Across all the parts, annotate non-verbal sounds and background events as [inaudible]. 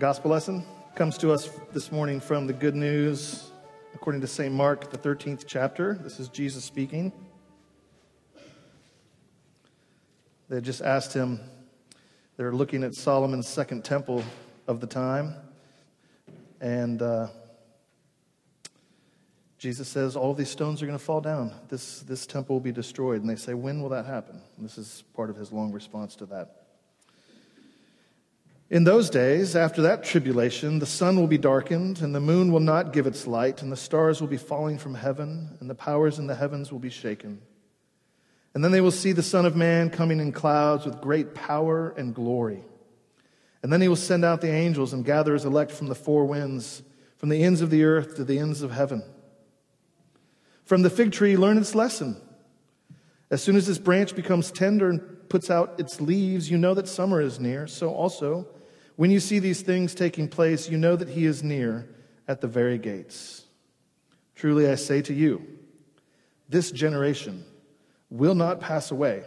Gospel lesson comes to us this morning from the good news according to St. Mark, the 13th chapter. This is Jesus speaking. They just asked him, they're looking at Solomon's second temple of the time. And uh, Jesus says, All these stones are going to fall down. This, this temple will be destroyed. And they say, When will that happen? And this is part of his long response to that. In those days, after that tribulation, the sun will be darkened, and the moon will not give its light, and the stars will be falling from heaven, and the powers in the heavens will be shaken. And then they will see the Son of Man coming in clouds with great power and glory. And then he will send out the angels and gather his elect from the four winds, from the ends of the earth to the ends of heaven. From the fig tree, learn its lesson. As soon as this branch becomes tender and puts out its leaves, you know that summer is near. So also, when you see these things taking place, you know that he is near at the very gates. Truly I say to you, this generation will not pass away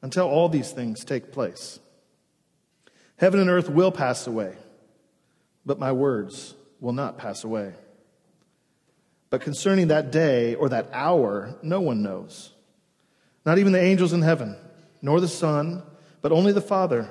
until all these things take place. Heaven and earth will pass away, but my words will not pass away. But concerning that day or that hour, no one knows. Not even the angels in heaven, nor the Son, but only the Father.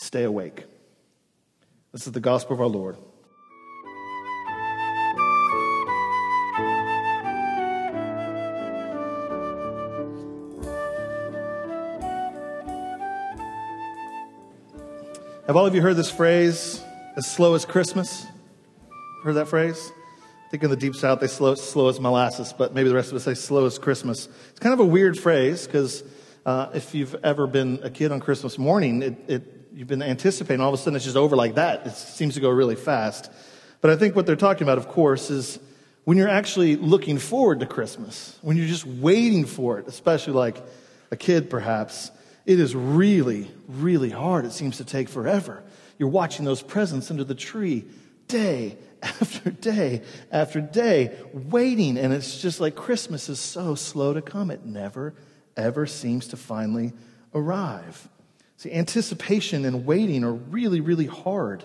Stay awake. This is the gospel of our Lord. Have all of you heard this phrase, as slow as Christmas? Heard that phrase? I think in the deep south they slow, slow as molasses, but maybe the rest of us say slow as Christmas. It's kind of a weird phrase because uh, if you've ever been a kid on Christmas morning, it, it you've been anticipating, all of a sudden it's just over like that. It seems to go really fast. But I think what they're talking about, of course, is when you're actually looking forward to Christmas, when you're just waiting for it, especially like a kid perhaps, it is really, really hard. It seems to take forever. You're watching those presents under the tree day [laughs] after day after day, waiting, and it's just like Christmas is so slow to come. It never, ever seems to finally arrive. See, anticipation and waiting are really, really hard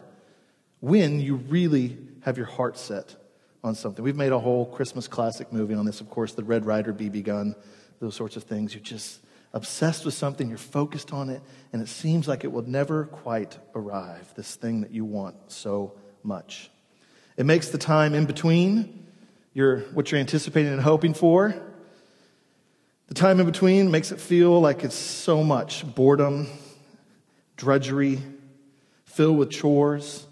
when you really have your heart set on something. We've made a whole Christmas classic movie on this, of course, the Red Ryder BB gun, those sorts of things. You're just obsessed with something, you're focused on it, and it seems like it will never quite arrive, this thing that you want so much. It makes the time in between your, what you're anticipating and hoping for. The time in between makes it feel like it's so much boredom, drudgery, filled with chores,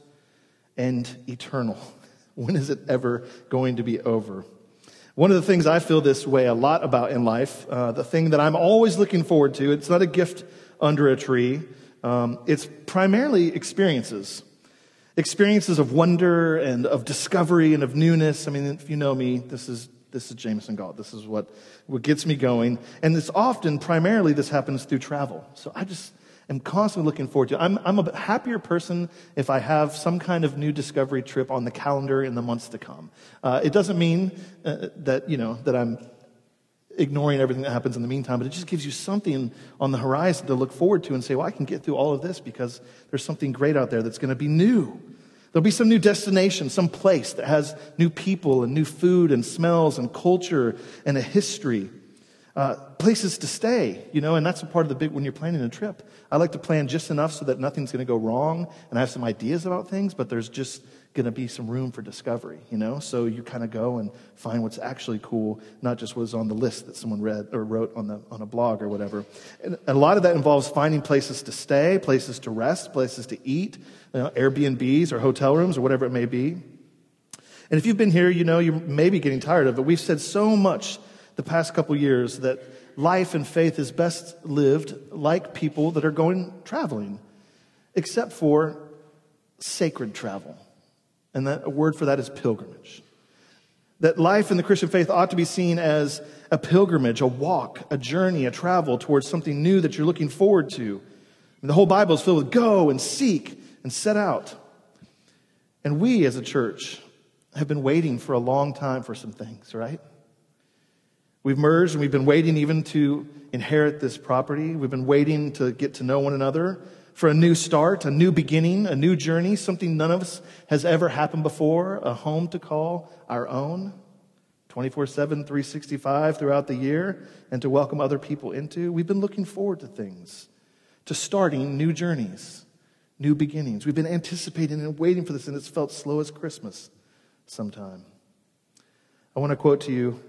and eternal. [laughs] When is it ever going to be over? One of the things I feel this way a lot about in life, uh, the thing that I'm always looking forward to, it's not a gift under a tree, um, it's primarily experiences. Experiences of wonder and of discovery and of newness. I mean, if you know me, this is this is Jamison Galt. This is what, what gets me going. And it's often, primarily, this happens through travel. So I just, am constantly looking forward to. I'm, I'm a happier person if I have some kind of new discovery trip on the calendar in the months to come. Uh, it doesn't mean uh, that, you know, that I'm ignoring everything that happens in the meantime, but it just gives you something on the horizon to look forward to and say, well, I can get through all of this because there's something great out there that's going to be new. There'll be some new destination, some place that has new people and new food and smells and culture and a history uh, places to stay, you know, and that's a part of the big, when you're planning a trip. I like to plan just enough so that nothing's going to go wrong and I have some ideas about things, but there's just going to be some room for discovery, you know? So you kind of go and find what's actually cool, not just what's on the list that someone read or wrote on, the, on a blog or whatever. And a lot of that involves finding places to stay, places to rest, places to eat, you know, Airbnbs or hotel rooms or whatever it may be. And if you've been here, you know you may be getting tired of it. We've said so much the past couple years that life and faith is best lived like people that are going traveling, except for sacred travel. And that a word for that is pilgrimage. That life in the Christian faith ought to be seen as a pilgrimage, a walk, a journey, a travel towards something new that you're looking forward to. And the whole Bible is filled with go and seek and set out. And we as a church have been waiting for a long time for some things, right? We've merged and we've been waiting even to inherit this property. We've been waiting to get to know one another for a new start, a new beginning, a new journey, something none of us has ever happened before, a home to call our own, 24 7, 365 throughout the year, and to welcome other people into. We've been looking forward to things, to starting new journeys, new beginnings. We've been anticipating and waiting for this, and it's felt slow as Christmas sometime. I want to quote to you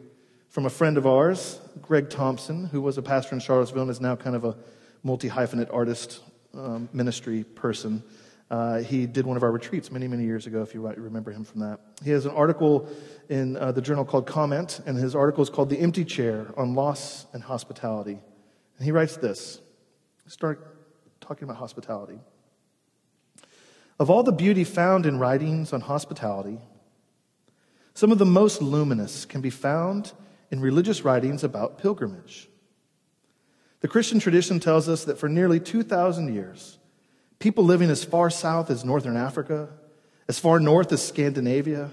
from a friend of ours, Greg Thompson, who was a pastor in Charlottesville and is now kind of a multi hyphenate artist um, ministry person. Uh, he did one of our retreats many, many years ago, if you remember him from that. He has an article in uh, the journal called Comment, and his article is called The Empty Chair on Loss and Hospitality. And he writes this start talking about hospitality. Of all the beauty found in writings on hospitality, some of the most luminous can be found in religious writings about pilgrimage. The Christian tradition tells us that for nearly 2,000 years, people living as far south as northern Africa, as far north as Scandinavia,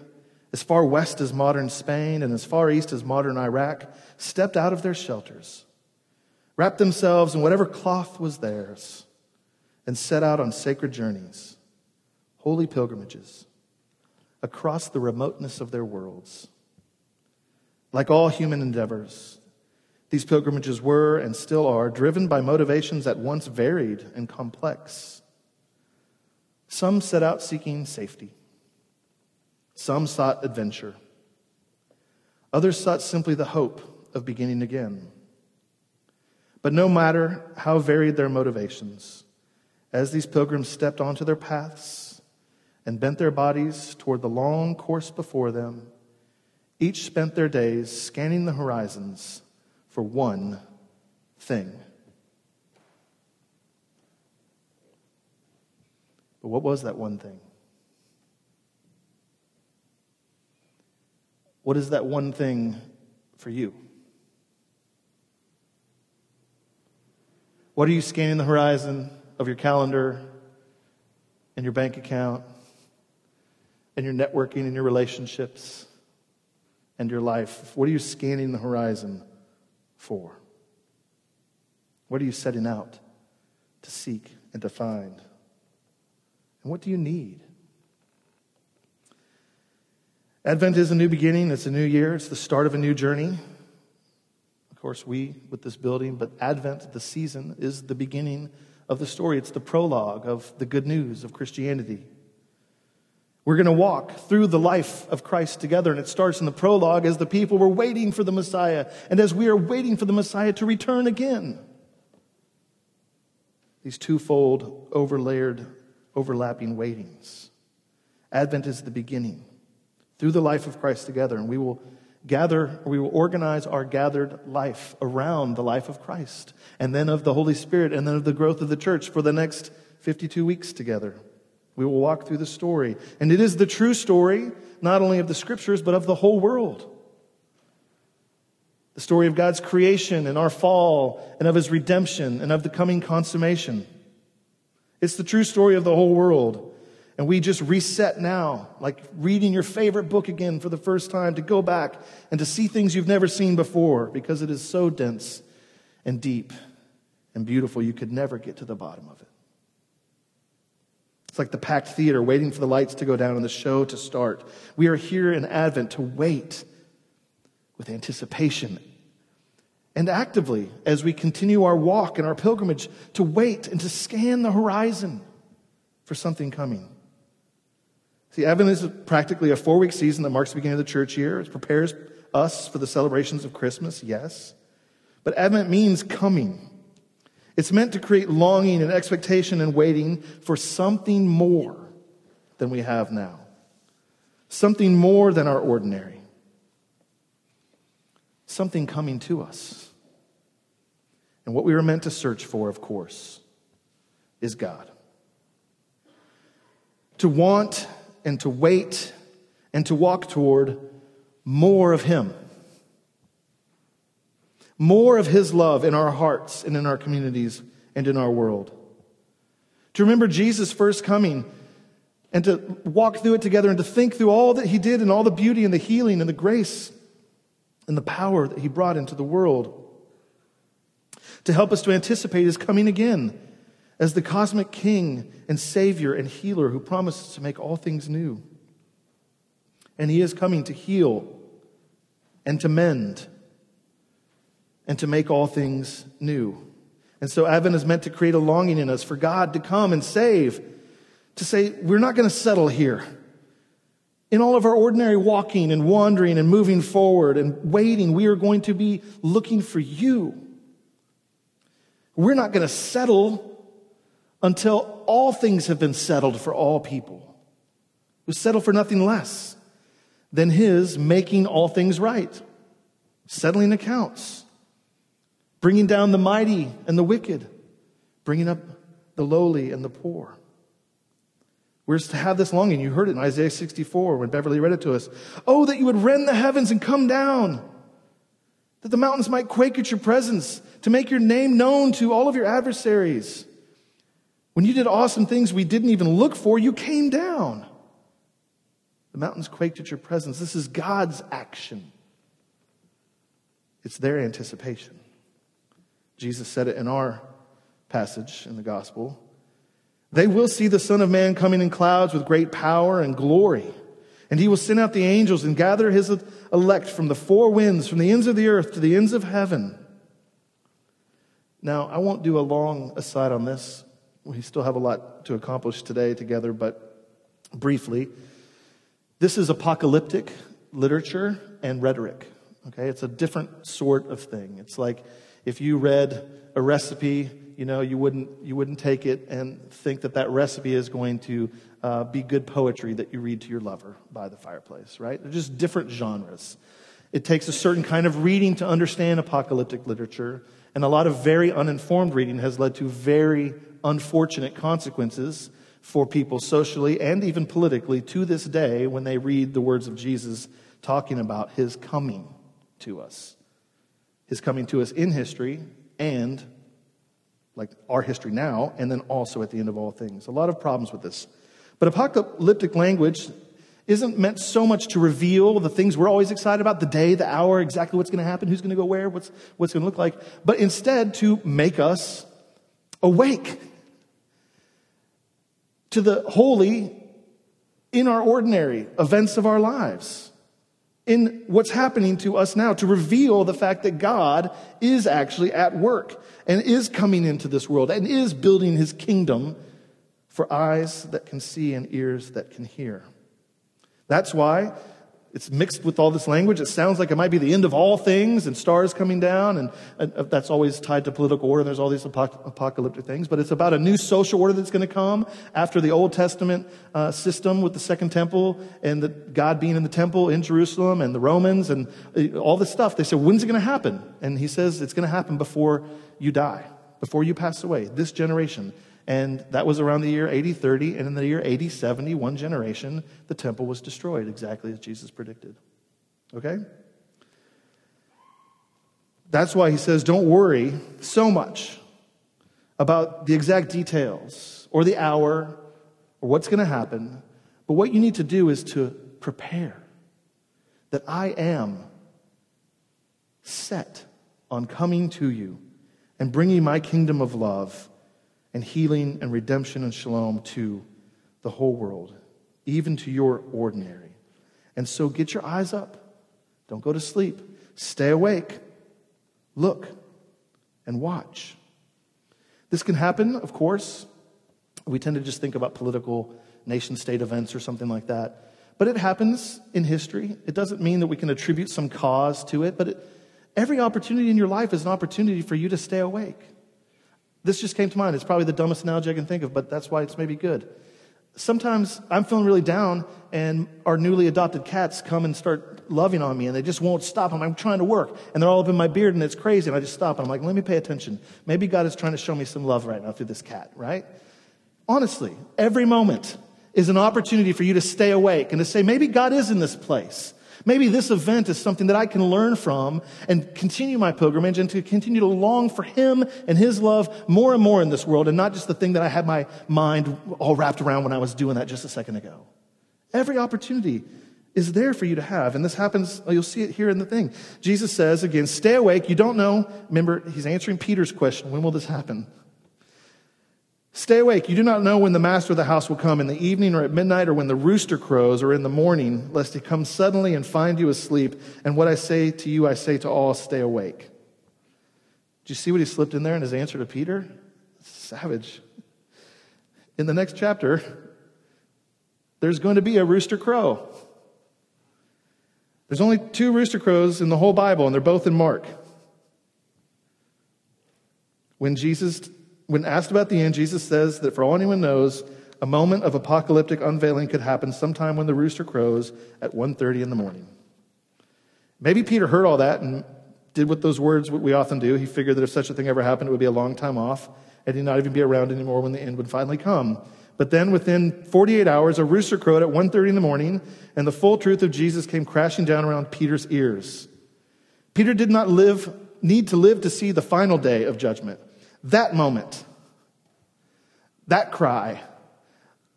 as far west as modern Spain, and as far east as modern Iraq stepped out of their shelters, wrapped themselves in whatever cloth was theirs, and set out on sacred journeys, holy pilgrimages, across the remoteness of their worlds. Like all human endeavors, these pilgrimages were and still are driven by motivations at once varied and complex. Some set out seeking safety, some sought adventure, others sought simply the hope of beginning again. But no matter how varied their motivations, as these pilgrims stepped onto their paths and bent their bodies toward the long course before them, each spent their days scanning the horizons for one thing. But what was that one thing? What is that one thing for you? What are you scanning the horizon of your calendar and your bank account and your networking and your relationships and your life? What are you scanning the horizon for? What are you setting out to seek and to find? And what do you need? Advent is a new beginning, it's a new year, it's the start of a new journey. Of course, we with this building, but Advent, the season, is the beginning of the story. It's the prologue of the good news of Christianity. We're going to walk through the life of Christ together, and it starts in the prologue as the people were waiting for the Messiah, and as we are waiting for the Messiah to return again. These twofold, overlayered, overlapping waitings. Advent is the beginning through the life of Christ together, and we will gather, we will organize our gathered life around the life of Christ, and then of the Holy Spirit, and then of the growth of the church for the next 52 weeks together. We will walk through the story. And it is the true story, not only of the scriptures, but of the whole world. The story of God's creation and our fall and of his redemption and of the coming consummation. It's the true story of the whole world. And we just reset now, like reading your favorite book again for the first time, to go back and to see things you've never seen before because it is so dense and deep and beautiful, you could never get to the bottom of it. It's like the packed theater waiting for the lights to go down and the show to start. We are here in Advent to wait with anticipation and actively as we continue our walk and our pilgrimage to wait and to scan the horizon for something coming. See, Advent is practically a four week season that marks the beginning of the church year. It prepares us for the celebrations of Christmas, yes. But Advent means coming. It's meant to create longing and expectation and waiting for something more than we have now, something more than our ordinary, something coming to us. And what we were meant to search for, of course, is God. to want and to wait and to walk toward more of Him. More of His love in our hearts and in our communities and in our world. To remember Jesus' first coming and to walk through it together and to think through all that He did and all the beauty and the healing and the grace and the power that He brought into the world. To help us to anticipate His coming again as the cosmic King and Savior and Healer who promises to make all things new. And He is coming to heal and to mend and to make all things new. And so Advent is meant to create a longing in us for God to come and save, to say, we're not going to settle here. In all of our ordinary walking and wandering and moving forward and waiting, we are going to be looking for you. We're not going to settle until all things have been settled for all people. We settle for nothing less than His making all things right, settling accounts, bringing down the mighty and the wicked, bringing up the lowly and the poor. We're to have this longing. You heard it in Isaiah 64 when Beverly read it to us. Oh, that you would rend the heavens and come down, that the mountains might quake at your presence, to make your name known to all of your adversaries. When you did awesome things we didn't even look for, you came down. The mountains quaked at your presence. This is God's action. It's their anticipation. Jesus said it in our passage in the gospel. They will see the Son of Man coming in clouds with great power and glory. And he will send out the angels and gather his elect from the four winds, from the ends of the earth to the ends of heaven. Now, I won't do a long aside on this we still have a lot to accomplish today together, but briefly, this is apocalyptic literature and rhetoric. Okay, it's a different sort of thing. It's like if you read a recipe, you know, you wouldn't you wouldn't take it and think that that recipe is going to uh, be good poetry that you read to your lover by the fireplace. Right? They're just different genres. It takes a certain kind of reading to understand apocalyptic literature, and a lot of very uninformed reading has led to very unfortunate consequences for people socially and even politically to this day when they read the words of Jesus talking about his coming to us. His coming to us in history and like our history now, and then also at the end of all things. A lot of problems with this. But apocalyptic language isn't meant so much to reveal the things we're always excited about the day, the hour, exactly what's going to happen, who's going to go where, what's, what's going to look like, but instead to make us awake to the holy in our ordinary events of our lives, in what's happening to us now, to reveal the fact that God is actually at work and is coming into this world and is building his kingdom for eyes that can see and ears that can hear. That's why it's mixed with all this language. It sounds like it might be the end of all things and stars coming down, and, and uh, that's always tied to political order. And there's all these apocalyptic things, but it's about a new social order that's going to come after the Old Testament uh, system with the Second Temple and the, God being in the temple in Jerusalem and the Romans and uh, all this stuff. They said, "When's it going to happen?" And he says, "It's going to happen before you die, before you pass away. This generation." And that was around the year 8030. And in the year 8070, one generation, the temple was destroyed, exactly as Jesus predicted. Okay? That's why he says, don't worry so much about the exact details or the hour or what's going to happen. But what you need to do is to prepare that I am set on coming to you and bringing my kingdom of love and healing and redemption and shalom to the whole world, even to your ordinary. And so get your eyes up. Don't go to sleep. Stay awake. Look and watch. This can happen, of course. We tend to just think about political nation state events or something like that. But it happens in history. It doesn't mean that we can attribute some cause to it, but it, every opportunity in your life is an opportunity for you to stay awake. This just came to mind. It's probably the dumbest analogy I can think of, but that's why it's maybe good. Sometimes I'm feeling really down, and our newly adopted cats come and start loving on me, and they just won't stop. I'm, trying to work, and they're all up in my beard, and it's crazy, and I just stop, and I'm like, let me pay attention. Maybe God is trying to show me some love right now through this cat, right? Honestly, every moment, is an opportunity for you to stay awake and to say, maybe God is in this place. Maybe this event is something that I can learn from and continue my pilgrimage and to continue to long for Him and His love more and more in this world and not just the thing that I had my mind all wrapped around when I was doing that just a second ago. Every opportunity is there for you to have. And this happens, you'll see it here in the thing. Jesus says again, stay awake. You don't know. Remember, he's answering Peter's question. When will this happen? Stay awake. You do not know when the master of the house will come in the evening or at midnight or when the rooster crows or in the morning, lest he come suddenly and find you asleep. And what I say to you, I say to all, stay awake. Do you see what he slipped in there in his answer to Peter? Savage. In the next chapter, there's going to be a rooster crow. There's only two rooster crows in the whole Bible, and they're both in Mark. When Jesus when asked about the end, Jesus says that for all anyone knows, a moment of apocalyptic unveiling could happen sometime when the rooster crows at 1.30 in the morning. Maybe Peter heard all that and did what those words what we often do. He figured that if such a thing ever happened, it would be a long time off, and he'd not even be around anymore when the end would finally come. But then within 48 hours, a rooster crowed at 1.30 in the morning, and the full truth of Jesus came crashing down around Peter's ears. Peter did not live, need to live to see the final day of judgment. That moment, that cry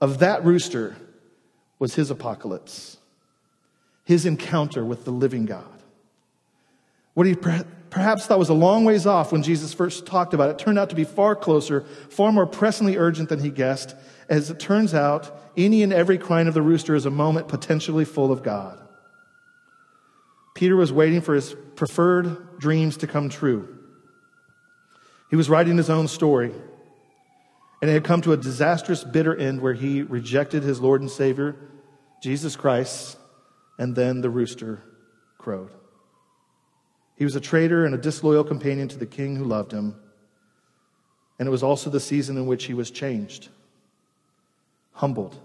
of that rooster was his apocalypse, his encounter with the living God. What he perhaps thought was a long ways off when Jesus first talked about it turned out to be far closer, far more pressingly urgent than he guessed. As it turns out, any and every crying of the rooster is a moment potentially full of God. Peter was waiting for his preferred dreams to come true. He was writing his own story. And it had come to a disastrous, bitter end where he rejected his Lord and Savior, Jesus Christ, and then the rooster crowed. He was a traitor and a disloyal companion to the king who loved him. And it was also the season in which he was changed, humbled,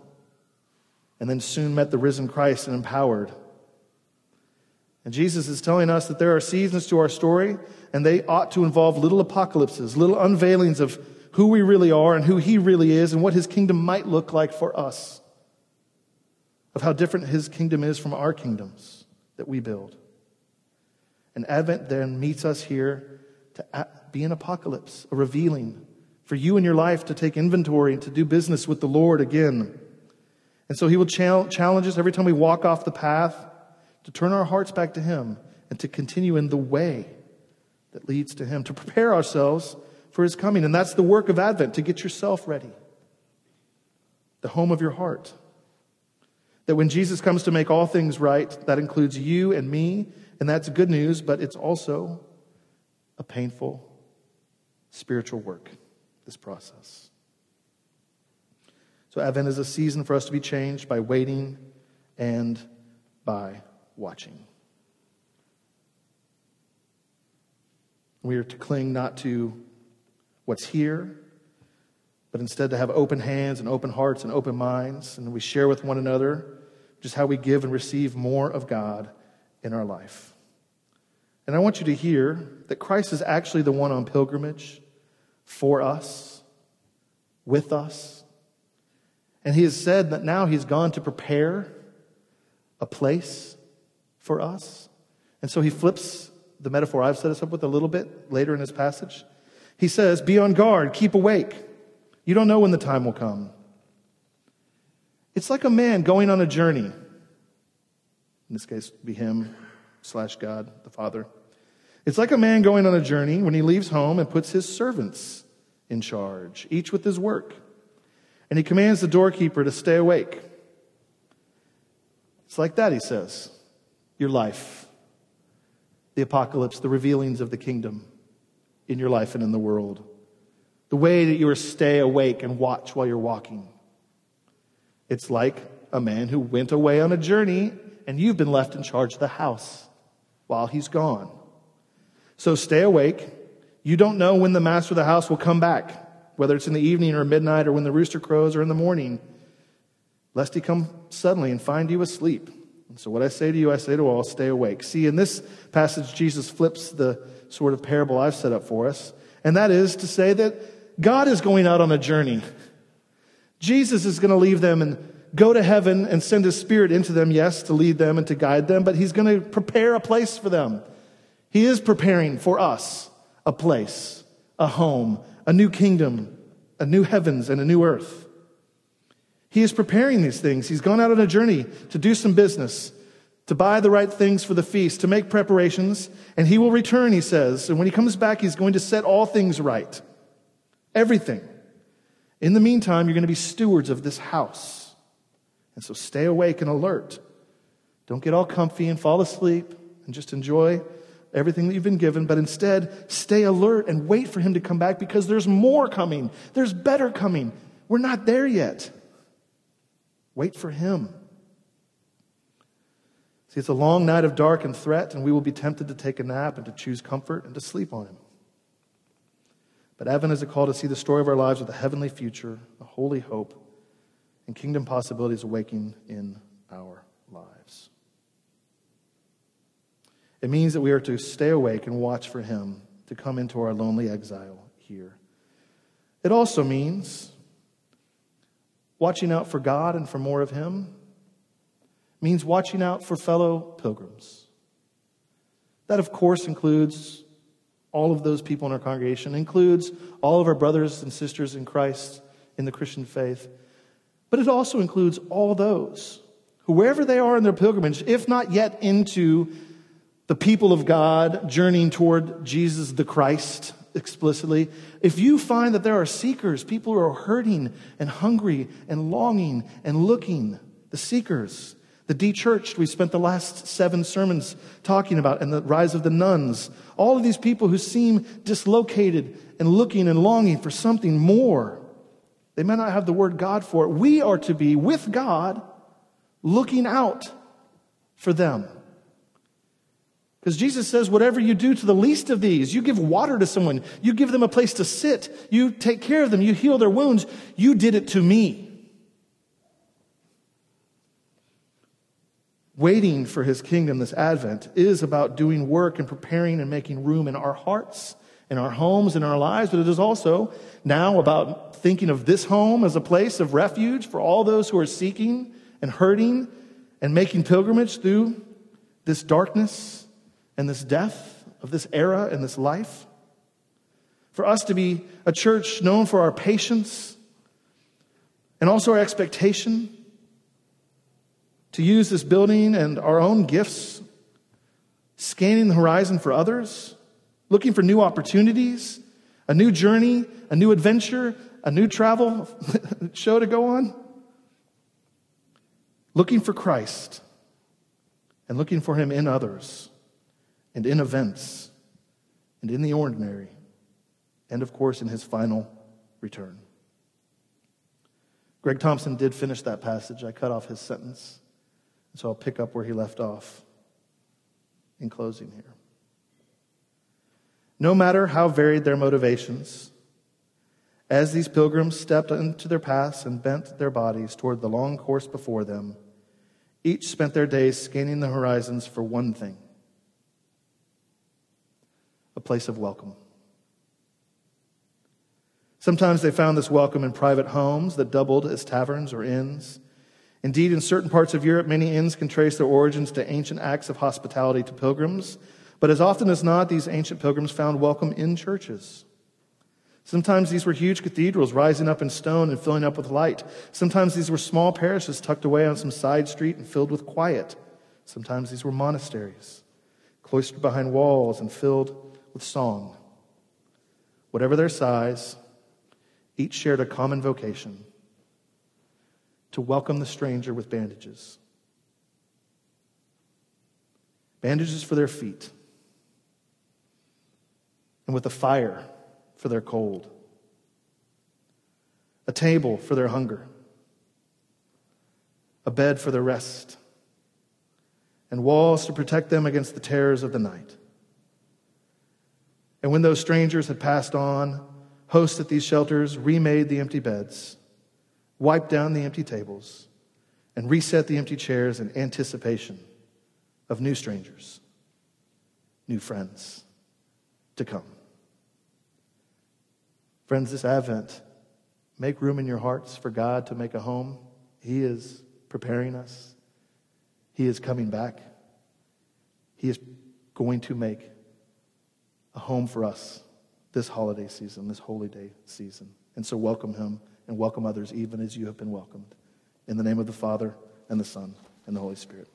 and then soon met the risen Christ and empowered. And Jesus is telling us that there are seasons to our story and they ought to involve little apocalypses, little unveilings of who we really are and who He really is and what His kingdom might look like for us, of how different His kingdom is from our kingdoms that we build. And Advent then meets us here to be an apocalypse, a revealing for you in your life to take inventory and to do business with the Lord again. And so He will challenge us every time we walk off the path to turn our hearts back to Him and to continue in the way that leads to Him, to prepare ourselves for His coming. And that's the work of Advent, to get yourself ready, the home of your heart. That when Jesus comes to make all things right, that includes you and me, and that's good news, but it's also a painful spiritual work, this process. So, Advent is a season for us to be changed by waiting and by watching. We are to cling not to what's here, but instead to have open hands and open hearts and open minds. And we share with one another just how we give and receive more of God in our life. And I want you to hear that Christ is actually the one on pilgrimage for us, with us. And he has said that now he's gone to prepare a place for us. And so he flips the metaphor I've set us up with a little bit later in this passage. He says, Be on guard, keep awake. You don't know when the time will come. It's like a man going on a journey. In this case, be him slash God, the Father. It's like a man going on a journey when he leaves home and puts his servants in charge, each with his work. And he commands the doorkeeper to stay awake. It's like that, he says, your life the apocalypse, the revealings of the kingdom in your life and in the world. The way that you stay awake and watch while you're walking. It's like a man who went away on a journey and you've been left in charge of the house while he's gone. So stay awake. You don't know when the master of the house will come back, whether it's in the evening or midnight or when the rooster crows or in the morning, lest he come suddenly and find you asleep. And so, what I say to you, I say to all, stay awake. See, in this passage, Jesus flips the sort of parable I've set up for us, and that is to say that God is going out on a journey. Jesus is going to leave them and go to heaven and send his spirit into them, yes, to lead them and to guide them, but he's going to prepare a place for them. He is preparing for us a place, a home, a new kingdom, a new heavens and a new earth. He is preparing these things. He's gone out on a journey to do some business, to buy the right things for the feast, to make preparations, and he will return, he says. And when he comes back, he's going to set all things right. Everything. In the meantime, you're going to be stewards of this house. And so stay awake and alert. Don't get all comfy and fall asleep and just enjoy everything that you've been given, but instead stay alert and wait for him to come back because there's more coming. There's better coming. We're not there yet. Wait for him. See, it's a long night of dark and threat, and we will be tempted to take a nap and to choose comfort and to sleep on him. But Advent is a call to see the story of our lives with a heavenly future, a holy hope, and kingdom possibilities awaking in our lives. It means that we are to stay awake and watch for him to come into our lonely exile here. It also means watching out for God and for more of him means watching out for fellow pilgrims. That, of course, includes all of those people in our congregation, includes all of our brothers and sisters in Christ in the Christian faith. But it also includes all those who, wherever they are in their pilgrimage, if not yet into the people of God journeying toward Jesus the Christ explicitly, if you find that there are seekers, people who are hurting and hungry and longing and looking, the seekers, the de-churched, we spent the last seven sermons talking about, and the rise of the nones, all of these people who seem dislocated and looking and longing for something more. They may not have the word God for it. We are to be with God, looking out for them. Because Jesus says, whatever you do to the least of these, you give water to someone, you give them a place to sit, you take care of them, you heal their wounds, you did it to me. Waiting for his kingdom this Advent is about doing work and preparing and making room in our hearts, in our homes, in our lives, but it is also now about thinking of this home as a place of refuge for all those who are seeking and hurting and making pilgrimage through this darkness and this death of this era and this life. For us to be a church known for our patience and also our expectation to use this building and our own gifts, scanning the horizon for others, looking for new opportunities, a new journey, a new adventure, a new travel [laughs] show to go on. Looking for Christ and looking for Him in others and in events and in the ordinary, and of course in his final return. Greg Thompson did finish that passage. I cut off his sentence. So I'll pick up where he left off in closing here. No matter how varied their motivations, as these pilgrims stepped into their paths and bent their bodies toward the long course before them, each spent their days scanning the horizons for one thing a place of welcome. Sometimes they found this welcome in private homes that doubled as taverns or inns. Indeed, in certain parts of Europe, many inns can trace their origins to ancient acts of hospitality to pilgrims. But as often as not, these ancient pilgrims found welcome in churches. Sometimes these were huge cathedrals rising up in stone and filling up with light. Sometimes these were small parishes tucked away on some side street and filled with quiet. Sometimes these were monasteries, cloistered behind walls and filled with song. Whatever their size, each shared a common vocation to welcome the stranger with bandages. Bandages for their feet, and with a fire for their cold, a table for their hunger, a bed for their rest, and walls to protect them against the terrors of the night. And when those strangers had passed on, hosts at these shelters remade the empty beds, wiped down the empty tables, and reset the empty chairs in anticipation of new strangers, new friends to come. Friends, this Advent, make room in your hearts for God to make a home He is preparing us. He is coming back. He is going to make a home for us this holiday season, this holy day season. And so welcome him and welcome others, even as you have been welcomed. In the name of the Father, and the Son, and the Holy Spirit.